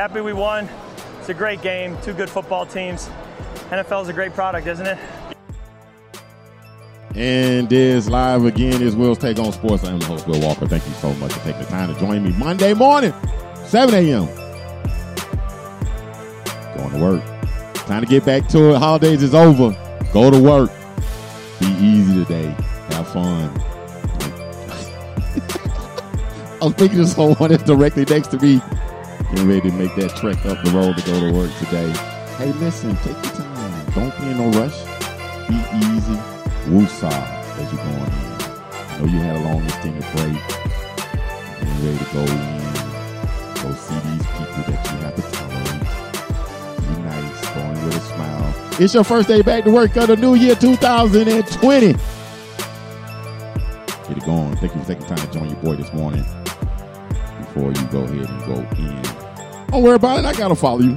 Happy we won. It's a great game. Two good football teams. NFL is a great product, isn't it? And is live again. Is Will's Take on Sports. I'm the host, Will Walker. Thank you so much for taking the time to join me Monday morning, 7 a.m. Going to work. Time to get back to it. Holidays is over. Go to work. Be easy today. Have fun. I was thinking of someone that's directly next to me. Getting ready to make that trek up the road to go to work today. Hey, listen, take your time. Don't be in no rush. Be easy. Woosah as you're going in. I know you had a long extended break. Getting ready to go in. Go see these people that you have to tolerate. Be nice. Going with a smile. It's your first day back to work of the new year 2020. Get it going. Thank you for taking time to join your boy this morning. Before you go ahead and go in. Don't worry about it. I gotta follow you.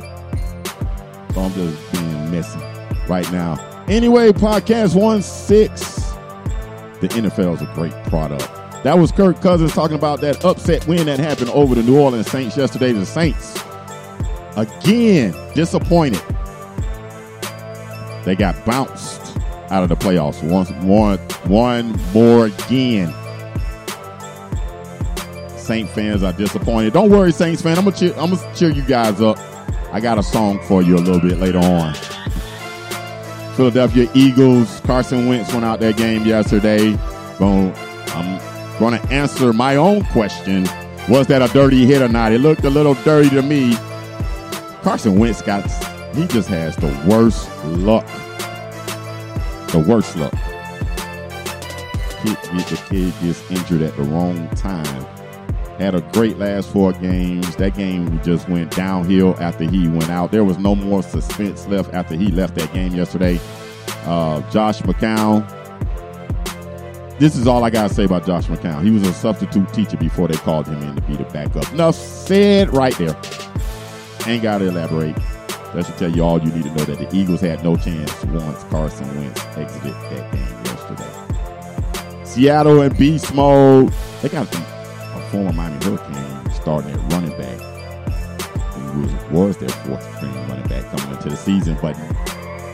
So I'm just being messy right now. Anyway, podcast one six. The NFL is a great product. That was Kirk Cousins talking about that upset win that happened over the New Orleans Saints yesterday. The Saints again disappointed. They got bounced out of the playoffs once, one, one more again. Saint fans are disappointed. Don't worry, Saints fan. I'm gonna cheer, I'm gonna cheer you guys up. I got a song for you a little bit later on. Philadelphia Eagles. Carson Wentz went out that game yesterday. Going, I'm going to answer my own question. Was that a dirty hit or not? It looked a little dirty to me. Carson Wentz got, he just has the worst luck. The worst luck. Kid, the kid gets injured at the wrong time. Had a great last four games. That game just went downhill after he went out. There was no more suspense left after he left that game yesterday. Uh, Josh McCown. This is all I gotta say about Josh McCown. He was a substitute teacher before they called him in to be the backup. Enough said right there. Ain't gotta elaborate. That should tell you all you need to know that the Eagles had no chance once Carson Wentz exited that game yesterday. Seattle in beast mode. They got a former Miami Hurricane starting at running back. He was, was their fourth string running back coming into the season, but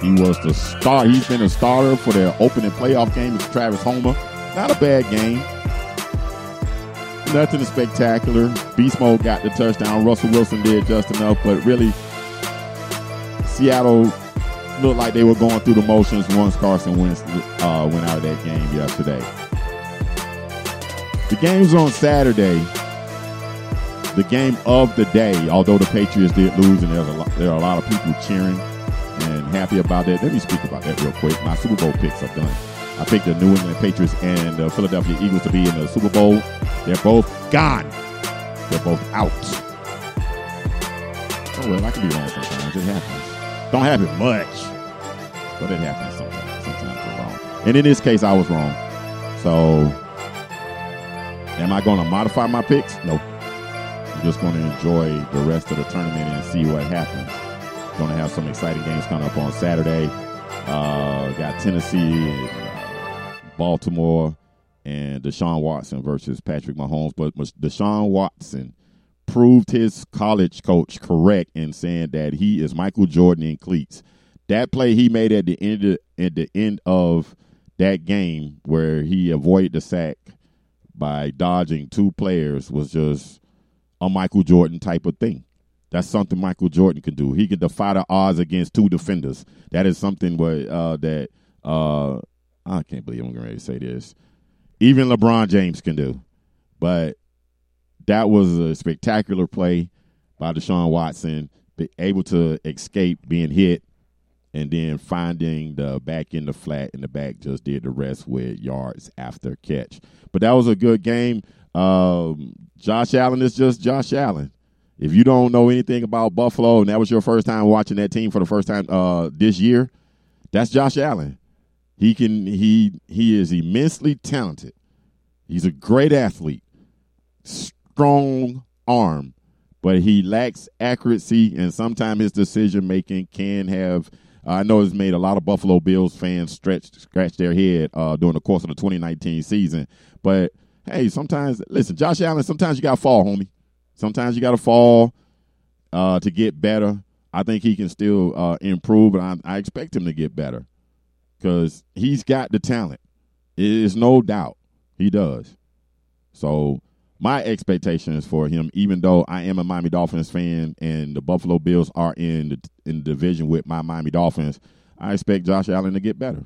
he was the star. He's been a starter for their opening playoff game with Travis Homer. Not a bad game. Nothing spectacular. Beast Mode got the touchdown. Russell Wilson did just enough, but really, Seattle looked like they were going through the motions once Carson Wentz uh, went out of that game yesterday. The game's on Saturday. The game of the day, although the Patriots did lose, and there's a lot, there are a lot of people cheering and happy about that. Let me speak about that real quick. My Super Bowl picks are done. I picked the New England Patriots and the Philadelphia Eagles to be in the Super Bowl. They're both gone. They're both out. Oh well, I can be wrong sometimes. It happens. Don't happen much, but it happens sometimes. Sometimes I'm wrong. And in this case, I was wrong. So, am I going to modify my picks? Nope. I'm just going to enjoy the rest of the tournament and see what happens. Going to have some exciting games coming up on Saturday. Uh, got Tennessee, Baltimore, and Deshaun Watson versus Patrick Mahomes. But Deshaun Watson proved his college coach correct in saying that he is Michael Jordan in cleats. That play he made at the end of, at the end of that game, where he avoided the sack by dodging two players, was just a Michael Jordan type of thing. That's something Michael Jordan can do. He could defy the odds against two defenders. That is something where uh, that uh, I can't believe I'm going to say this. Even LeBron James can do. But that was a spectacular play by Deshaun Watson, able to escape being hit and then finding the back in the flat in the back just did the rest with yards after catch. But that was a good game. Um, Josh Allen is just Josh Allen. If you don't know anything about Buffalo and that was your first time watching that team for the first time uh, this year, that's Josh Allen. He can he he is immensely talented. He's a great athlete, strong arm, but he lacks accuracy and sometimes his decision making can have. I know it's made a lot of Buffalo Bills fans stretch scratch their head uh, during the course of the 2019 season. But hey, sometimes listen, Josh Allen. Sometimes you got to fall, homie. Sometimes you got to fall. uh, to get better. I think he can still uh, improve, and I, I expect him to get better because he's got the talent. It is no doubt he does. So my expectations for him, even though I am a Miami Dolphins fan and the Buffalo Bills are in the, in the division with my Miami Dolphins, I expect Josh Allen to get better.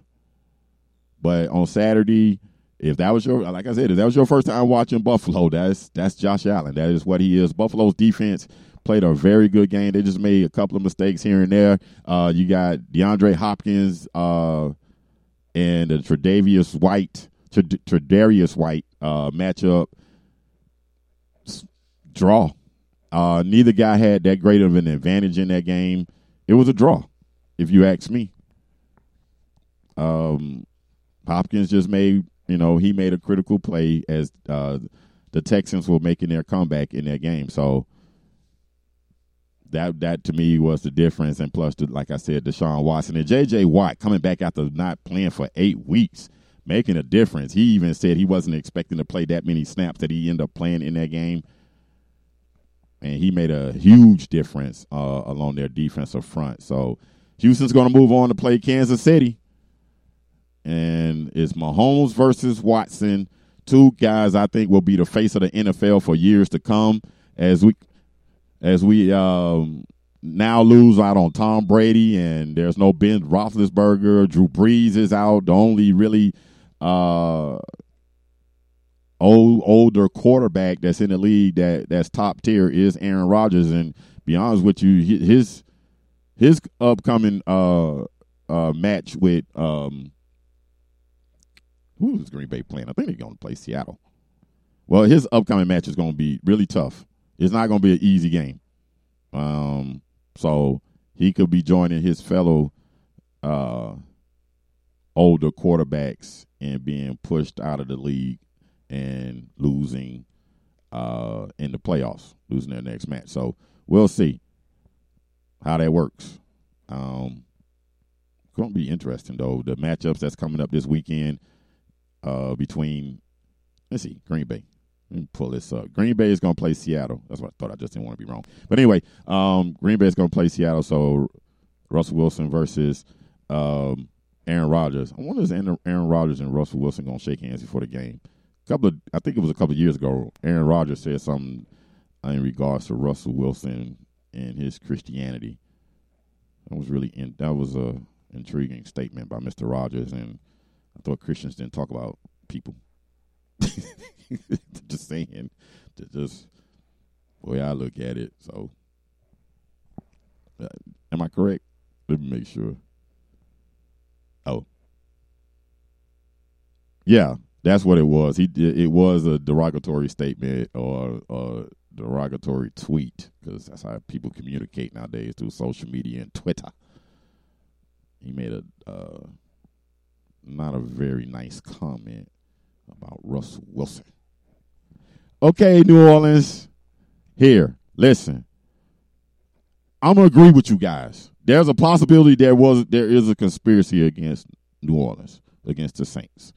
But on Saturday, if that was your like I said, if that was your first time watching Buffalo, that's that's Josh Allen. That is what he is. Buffalo's defense played a very good game. They just made a couple of mistakes here and there. Uh, you got DeAndre Hopkins uh, and the Tredavious White, Tredavious White uh, matchup draw. Uh, neither guy had that great of an advantage in that game. It was a draw, if you ask me. Um, Hopkins just made, you know, he made a critical play as uh, the Texans were making their comeback in that game. So that that to me was the difference. And plus, the, like I said, Deshaun Watson and J.J. Watt coming back after not playing for eight weeks, making a difference. He even said he wasn't expecting to play that many snaps that he ended up playing in that game. And he made a huge difference uh, along their defensive front. So Houston's going to move on to play Kansas City and it's Mahomes versus Watson. Two guys I think will be the face of the NFL for years to come as we as we um, now lose out on Tom Brady and there's no Ben Roethlisberger. Drew Brees is out. The only really uh, old older quarterback that's in the league that that's top tier is Aaron Rodgers. And be honest with you, his his upcoming uh, uh, match with um, who's Green Bay playing? I think they're going to play Seattle. Well, his upcoming match is going to be really tough. It's not going to be an easy game. Um, so he could be joining his fellow uh, older quarterbacks and being pushed out of the league and losing uh, in the playoffs, losing their next match. So we'll see how that works. Um, going to be interesting though. The matchups that's coming up this weekend uh, between let's see, Green Bay. Let me pull this up. Green Bay is going to play Seattle. That's what I thought. I just didn't want to be wrong. But anyway, um, Green Bay is going to play Seattle. So Russell Wilson versus um, Aaron Rodgers. I wonder if Aaron Rodgers and Russell Wilson going to shake hands before the game. Couple of, I think it was a couple of years ago. Aaron Rodgers said something in regards to Russell Wilson and his Christianity. That was really in, that was a intriguing statement by Mr. Rodgers, and I thought Christians didn't talk about people. just saying, just the way I look at it. So, uh, am I correct? Let me make sure. Oh, yeah, that's what it was. He it was a derogatory statement or a derogatory tweet because that's how people communicate nowadays through social media and Twitter. He made a uh, not a very nice comment about Russell Wilson. Okay, New Orleans, here, listen. I'm gonna agree with you guys. There's a possibility there was there is a conspiracy against New Orleans, against the Saints.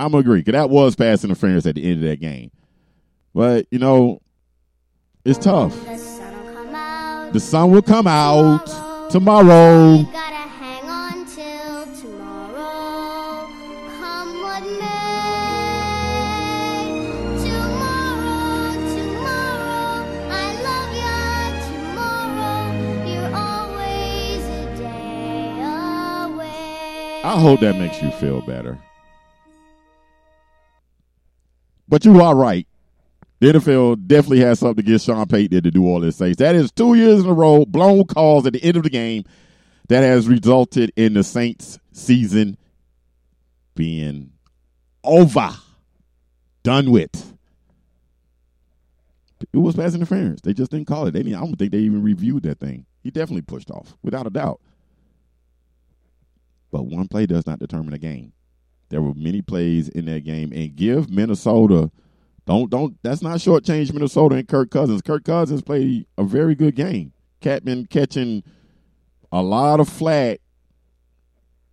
I'm gonna agree, because that was pass interference at the end of that game. But, you know, it's tough. The sun will come out tomorrow. I hope that makes you feel better. But you are right. The NFL definitely has something against Sean Payton to do all this Saints. That is two years in a row, blown calls at the end of the game that has resulted in the Saints season being over, done with. It was pass interference. They just didn't call it. They didn't, I don't think they even reviewed that thing. He definitely pushed off, without a doubt. But one play does not determine a game. There were many plays in that game, and give Minnesota don't don't that's not shortchange Minnesota and Kirk Cousins. Kirk Cousins played a very good game. Catman catching a lot of flat.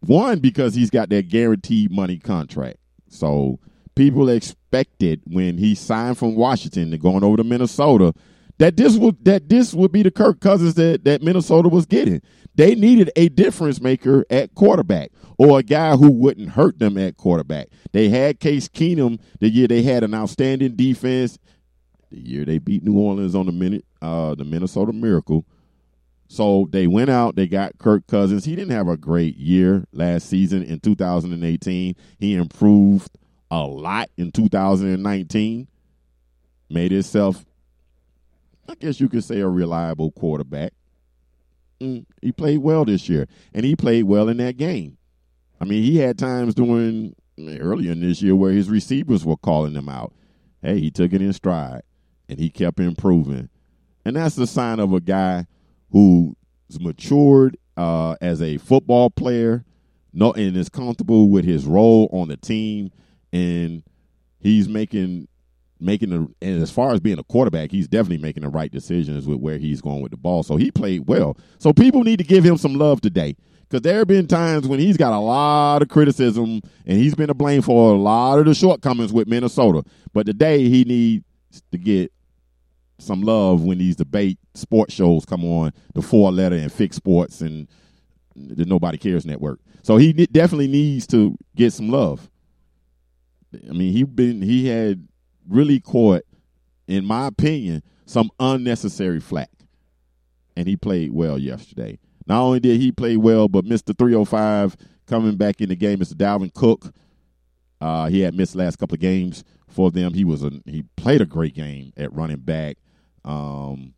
One because he's got that guaranteed money contract. So people expected when he signed from Washington and going over to Minnesota that this would that this would be the Kirk Cousins that that Minnesota was getting. They needed a difference maker at quarterback or a guy who wouldn't hurt them at quarterback. They had Case Keenum the year they had an outstanding defense. The year they beat New Orleans on the minute uh, the Minnesota Miracle. So they went out, they got Kirk Cousins. He didn't have a great year last season in 2018. He improved a lot in 2019. Made himself, I guess you could say, a reliable quarterback. Mm, he played well this year, and he played well in that game. I mean, he had times during earlier in this year where his receivers were calling him out. Hey, he took it in stride, and he kept improving. And that's the sign of a guy who's matured uh, as a football player, no, and is comfortable with his role on the team, and he's making making the and as far as being a quarterback, he's definitely making the right decisions with where he's going with the ball. So he played well. So people need to give him some love today. Because there have been times when he's got a lot of criticism and he's been to blame for a lot of the shortcomings with Minnesota. But today he needs to get some love when these debate sports shows come on, the four letter and fix sports and the Nobody Cares Network. So he definitely needs to get some love. I mean, he been he had really caught, in my opinion, some unnecessary flack. And he played well yesterday. Not only did he play well, but Mr. 305 coming back in the game, Mr. Dalvin Cook. Uh, he had missed last couple of games for them. He was a he played a great game at running back. Um,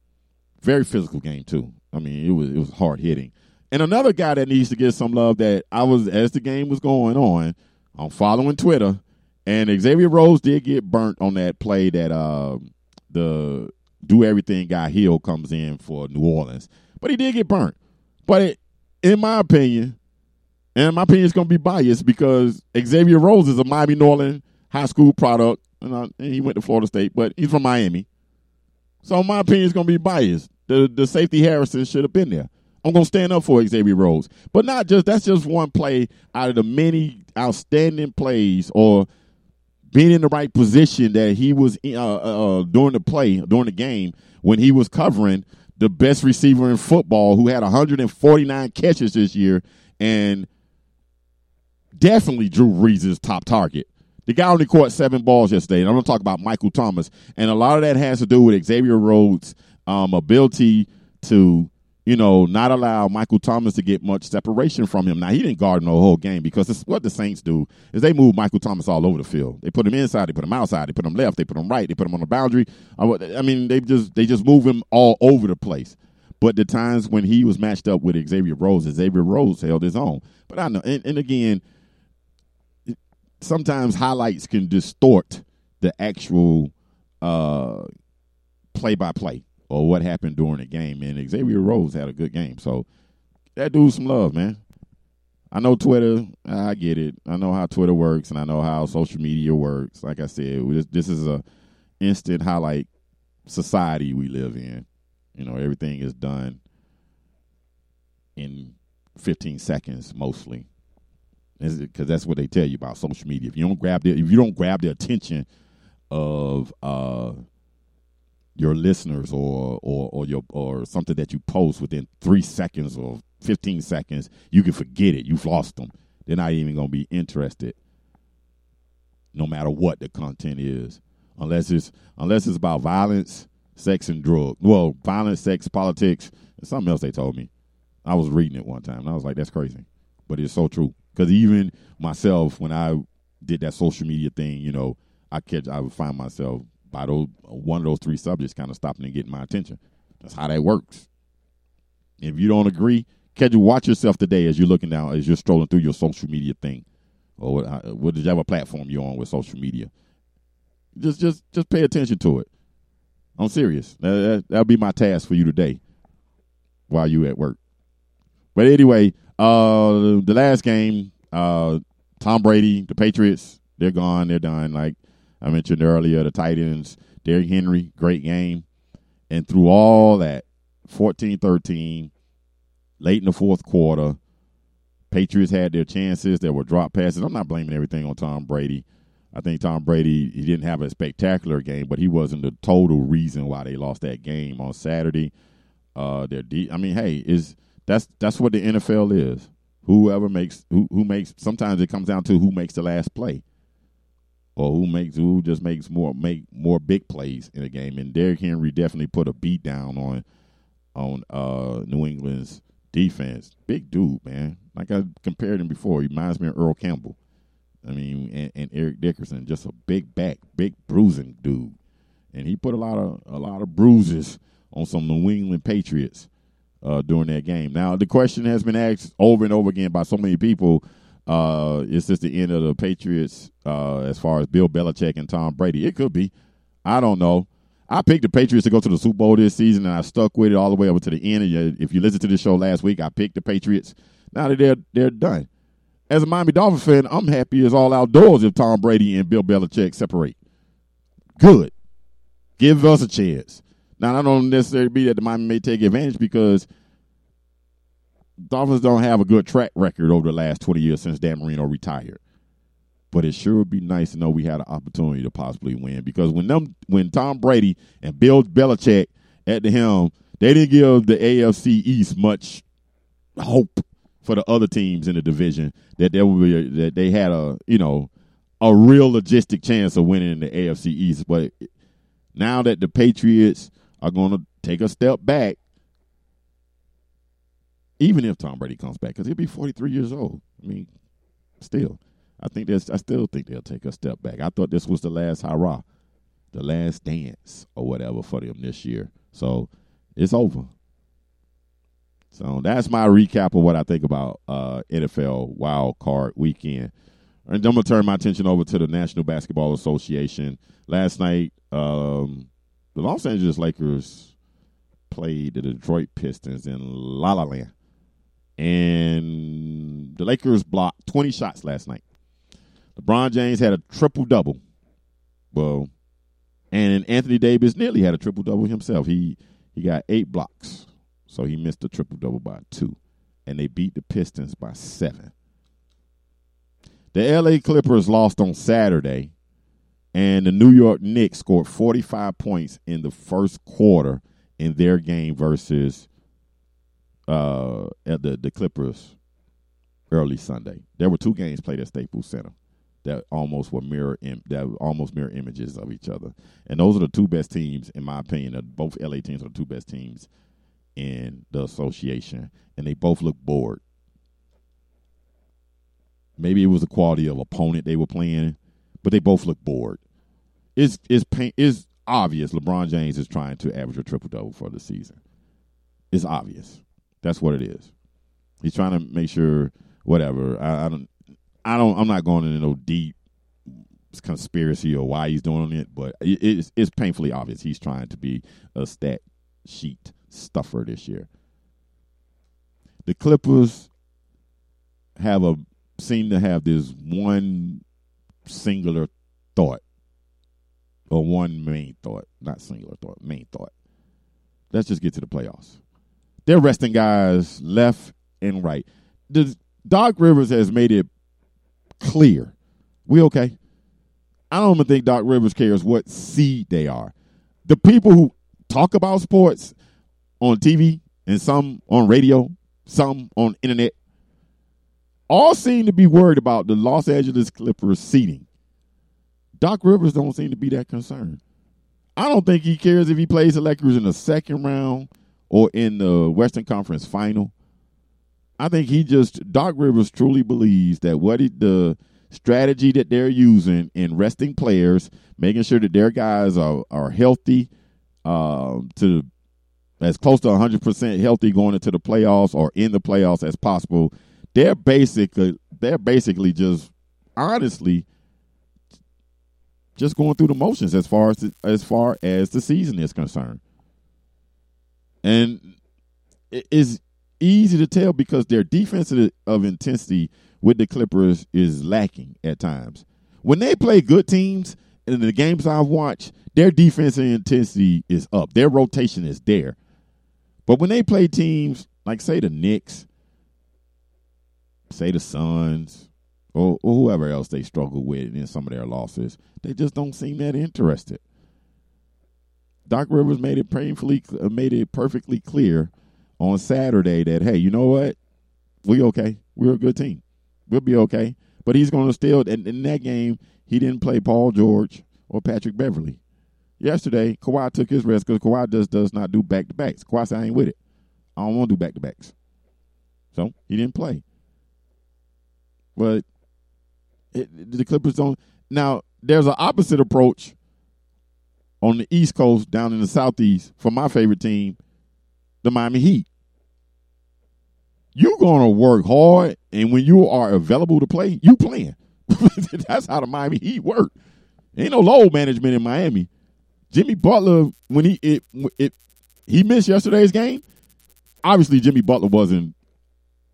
very physical game too. I mean, it was it was hard hitting. And another guy that needs to get some love that I was as the game was going on, I'm following Twitter, and Xavier Rhodes did get burnt on that play that uh, the do everything guy Hill comes in for New Orleans, but he did get burnt. But it, in my opinion, and my opinion is going to be biased because Xavier Rhodes is a Miami Norland high school product, and, uh, and he went to Florida State, but he's from Miami. So my opinion is going to be biased. The the safety Harrison should have been there. I'm going to stand up for Xavier Rhodes, But not just that's just one play out of the many outstanding plays or being in the right position that he was uh, uh, uh, during the play, during the game, when he was covering the best receiver in football who had 149 catches this year and definitely Drew Brees' top target. The guy only caught seven balls yesterday, and I'm going to talk about Michael Thomas. And a lot of that has to do with Xavier Rhodes' um, ability to, you know, not allow Michael Thomas to get much separation from him. Now, he didn't guard the whole game because it's what the Saints do is they move Michael Thomas all over the field. They put him inside, they put him outside, they put him left, they put him right, they put him on the boundary. Uh, I mean, they just they just move him all over the place. But the times when he was matched up with Xavier Rhodes, Xavier Rhodes held his own. But I know, and, and again – sometimes highlights can distort the actual play by play or what happened during the game. And Xavier Rhodes had a good game. So that dude some love, man. I know Twitter. I get it. I know how Twitter works, and I know how social media works. Like I said, this, this is a instant highlight society we live in. You know, everything is done in 15 seconds mostly because that's what they tell you about social media. If you don't grab the if you don't grab the attention of uh, your listeners or or or your or something that you post within three seconds or fifteen seconds, you can forget it. You've lost them. They're not even going to be interested, no matter what the content is, unless it's unless it's about violence, sex, and drugs. Well, violence, sex, politics, and something else they told me. I was reading it one time, and I was like, "That's crazy," but it's so true. Because even myself, when I did that social media thing, you know, I catch, I would find myself by those one of those three subjects kind of stopping and getting my attention. That's how that works. If you don't agree, catch you watch yourself today as you're looking down, as you're strolling through your social media thing, or what, did you have a platform you're on with social media? Just, just, just pay attention to it. I'm serious. That, that'll be my task for you today, while you at work. But anyway, uh, the last game, uh, Tom Brady, the Patriots, they're gone. They're done. Like I mentioned earlier, the Titans, Derrick Henry, great game. And through all that, 14-13, late in the fourth quarter, Patriots had their chances. There were drop passes. I'm not blaming everything on Tom Brady. I think Tom Brady he didn't have a spectacular game, but he wasn't the total reason why they lost that game on Saturday. Uh, their de- I mean, hey, is that's that's what the NFL is. Whoever makes who who makes sometimes it comes down to who makes the last play. Or who makes who just makes more make more big plays in a game. And Derrick Henry definitely put a beat down on on uh, New England's defense. Big dude, man. Like I compared him before. He reminds me of Earl Campbell. I mean, and, and Eric Dickerson, just a big back, big bruising dude. And he put a lot of a lot of bruises on some New England Patriots uh, during that game. Now, the question has been asked over and over again by so many people: uh, Is this the end of the Patriots uh, as far as Bill Belichick and Tom Brady? It could be. I don't know. I picked the Patriots to go to the Super Bowl this season, and I stuck with it all the way up to the end. And if you listen to the show last week, I picked the Patriots. Now that they're they're done. As a Miami Dolphins fan, I'm happy as all outdoors if Tom Brady and Bill Belichick separate. Good. Give us a chance. Now, I don't necessarily be that the Miami may take advantage because Dolphins don't have a good track record over the last 20 years since Dan Marino retired. But it sure would be nice to know we had an opportunity to possibly win because when them when Tom Brady and Bill Belichick at the helm, they didn't give the AFC East much hope for the other teams in the division that there would be that they had a you know a real logistic chance of winning in the AFC East. But now that the Patriots are going to take a step back, even if Tom Brady comes back, because he'll be 43 years old. I mean, still, I think that's. I still think they'll take a step back. I thought this was the last hurrah, the last dance or whatever for them this year. So it's over. So that's my recap of what I think about uh, NFL Wild Card Weekend. And I'm gonna turn my attention over to the National Basketball Association. Last night, um, the Los Angeles Lakers played the Detroit Pistons in La La Land, and the Lakers blocked 20 shots last night. LeBron James had a triple double. Well, and Anthony Davis nearly had a triple double himself. He he got eight blocks, so he missed a triple double by two, and they beat the Pistons by seven. The LA Clippers lost on Saturday, and the New York Knicks scored 45 points in the first quarter in their game versus uh, at the the Clippers early Sunday. There were two games played at Staples Center that almost were mirror Im- that almost mirror images of each other. And those are the two best teams, in my opinion. Both LA teams are the two best teams in the association, and they both look bored. Maybe it was the quality of opponent they were playing, but they both look bored. It's it's pain, it's obvious LeBron James is trying to average a triple double for the season. It's obvious. That's what it is. He's trying to make sure whatever. I, I don't I don't. I'm not going into no deep conspiracy or why he's doing it, but it, it's it's painfully obvious he's trying to be a stat sheet stuffer this year. The Clippers have a seem to have this one singular thought or one main thought, not singular thought, main thought. Let's just get to the playoffs. They're resting guys left and right. The Doc Rivers has made it clear. We okay? I don't even think Doc Rivers cares what seed they are. The people who talk about sports on TV and some on radio, some on internet, all seem to be worried about the Los Angeles Clippers seeding. Doc Rivers don't seem to be that concerned. I don't think he cares if he plays the Lakers in the second round or in the Western Conference final. I think he just Doc Rivers truly believes that what he, the strategy that they're using in resting players, making sure that their guys are are healthy, um, to as close to 100 percent healthy going into the playoffs or in the playoffs as possible. They're basically they're basically just honestly just going through the motions as far as the, as far as the season is concerned, and it is easy to tell because their defense of intensity with the Clippers is lacking at times. When they play good teams, in the games I've watched, their defensive intensity is up. Their rotation is there. But when they play teams like, say, the Knicks, say the Suns, or, or whoever else they struggle with in some of their losses. They just don't seem that interested. Doc Rivers made it painfully uh, made it perfectly clear on Saturday that hey, you know what, we okay, we're a good team, we'll be okay. But he's going to still in, in that game he didn't play Paul George or Patrick Beverley. Yesterday, Kawhi took his rest because Kawhi does does not do back to backs. Kawhi said I ain't with it. I don't want to do back to backs. So he didn't play. But it, the Clippers don't. Now there's an opposite approach on the East Coast, down in the Southeast, for my favorite team, the Miami Heat. You're gonna work hard, and when you are available to play, you playing. That's how the Miami Heat work. Ain't no load management in Miami. Jimmy Butler, when he it, it he missed yesterday's game, obviously Jimmy Butler wasn't.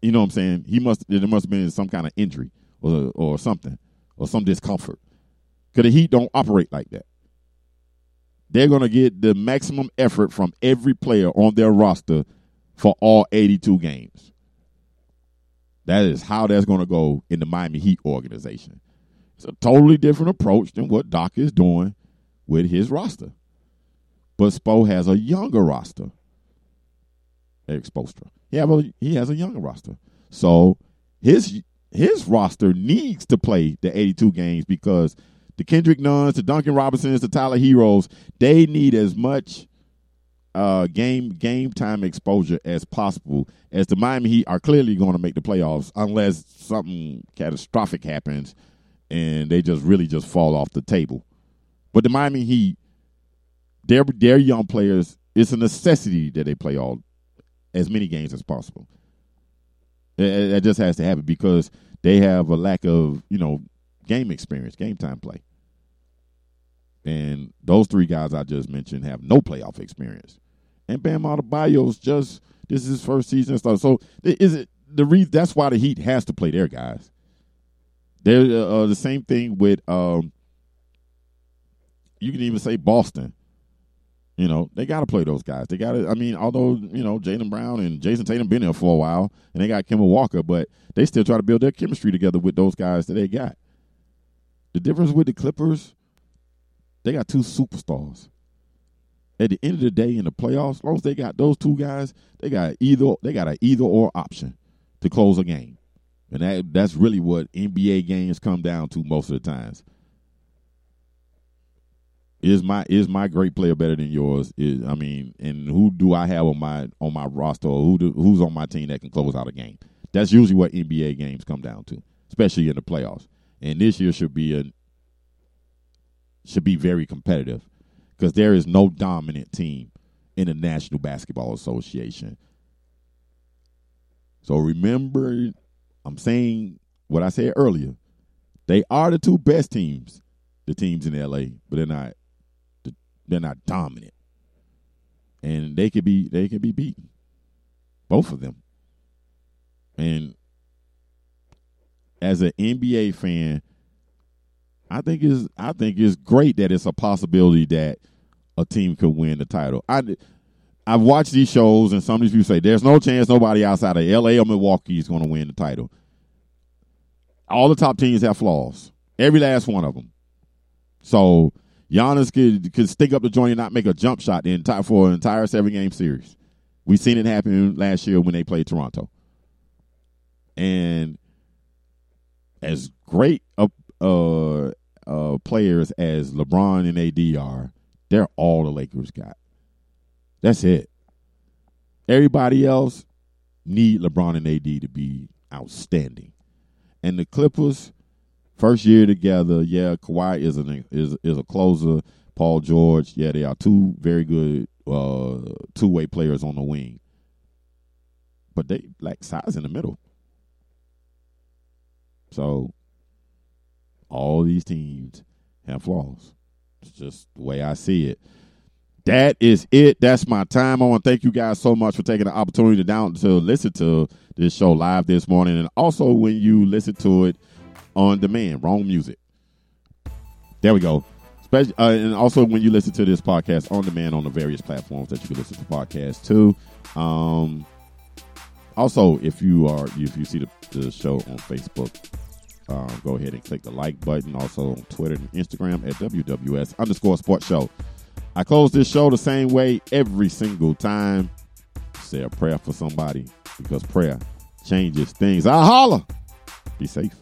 You know what I'm saying? He must there must have been some kind of injury or or something or some discomfort. Because the Heat don't operate like that. They're going to get the maximum effort from every player on their roster for all 82 games. That is how that's going to go in the Miami Heat organization. It's a totally different approach than what Doc is doing with his roster. But Spo has a younger roster. Erik Spoelstra. He, have a, he has a younger roster. So his his roster needs to play the 82 games because the Kendrick Nunns, the Duncan Robinsons, the Tyler Herros, they need as much uh, game game time exposure as possible. As the Miami Heat are clearly going to make the playoffs unless something catastrophic happens and they just really just fall off the table. But the Miami Heat, their their young players, it's a necessity that they play all as many games as possible. That just has to happen because they have a lack of you know game experience, game time play. And those three guys I just mentioned have no playoff experience. And Bam Adebayo's just this is his first season stuff. So is it the reason that's why the Heat has to play their guys. They're uh, uh, the same thing with um, you can even say Boston. You know, they got to play those guys. They got to. I mean, although you know Jaylen Brown and Jayson Tatum been there for a while, and they got Kemba Walker, but they still try to build their chemistry together with those guys that they got. The difference with the Clippers, they got two superstars. At the end of the day, in the playoffs, as long as they got those two guys, they got either they got an either or option to close a game, and that that's really what NBA games come down to most of the times. Is my is my great player better than yours? Is I mean, and who do I have on my on my roster, or who do, who's on my team that can close out a game? That's usually what NBA games come down to, especially in the playoffs and this year should be a should be very competitive because there is no dominant team in the National Basketball Association. So remember, I'm saying what I said earlier. They are the two best teams, the teams in LA, but they're not they're not dominant. And they could be they can be beaten. Both of them. And as an NBA fan, I think is I think it's great that it's a possibility that a team could win the title. I I've watched these shows and some of these people say there's no chance nobody outside of LA or Milwaukee is going to win the title. All the top teams have flaws. Every last one of them. So Giannis could could stick up the joint and not make a jump shot the entire for an entire seven game series. We've seen it happen last year when they played Toronto. And as great a, uh, uh, players as LeBron and AD are, they're all the Lakers got. That's it. Everybody else need LeBron and AD to be outstanding. And the Clippers, first year together, yeah, Kawhi is is is a closer. Paul George, yeah, they are two very good uh, two way players on the wing. But they lack size in the middle. So all these teams have flaws. It's just the way I see it. That is it. That's my time. I want to thank you guys so much for taking the opportunity to down to listen to this show live this morning, and also when you listen to it on demand, wrong music. There we go. Uh, and also when you listen to this podcast on demand on the various platforms that you can listen to podcasts to. Um, also, if you are if you see the, the show on Facebook, um, go ahead and click the like button. Also on Twitter and Instagram at WWS underscore sports show. I close this show the same way every single time. Say a prayer for somebody because prayer changes things. I holla. Be safe.